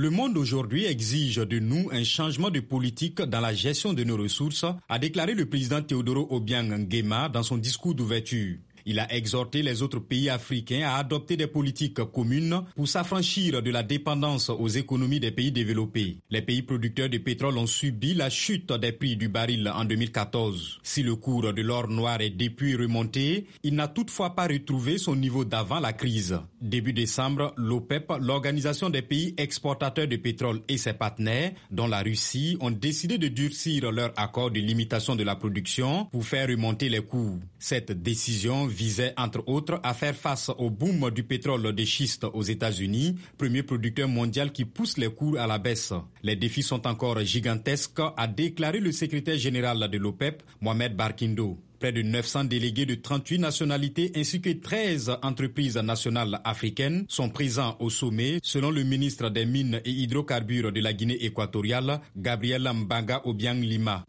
Le monde aujourd'hui exige de nous un changement de politique dans la gestion de nos ressources, a déclaré le président Teodoro Obiang Nguema dans son discours d'ouverture. Il a exhorté les autres pays africains à adopter des politiques communes pour s'affranchir de la dépendance aux économies des pays développés. Les pays producteurs de pétrole ont subi la chute des prix du baril en 2014. Si le cours de l'or noir est depuis remonté, il n'a toutefois pas retrouvé son niveau d'avant la crise. Début décembre, l'OPEP, l'organisation des pays exportateurs de pétrole et ses partenaires, dont la Russie, ont décidé de durcir leur accord de limitation de la production pour faire remonter les coûts. Cette décision visait entre autres à faire face au boom du pétrole de schiste aux États-Unis, premier producteur mondial qui pousse les cours à la baisse. Les défis sont encore gigantesques, a déclaré le secrétaire général de l'OPEP, Mohamed Barkindo. Près de 900 délégués de 38 nationalités ainsi que 13 entreprises nationales africaines sont présents au sommet, selon le ministre des Mines et Hydrocarbures de la Guinée équatoriale, Gabriel Mbanga Obiang Lima.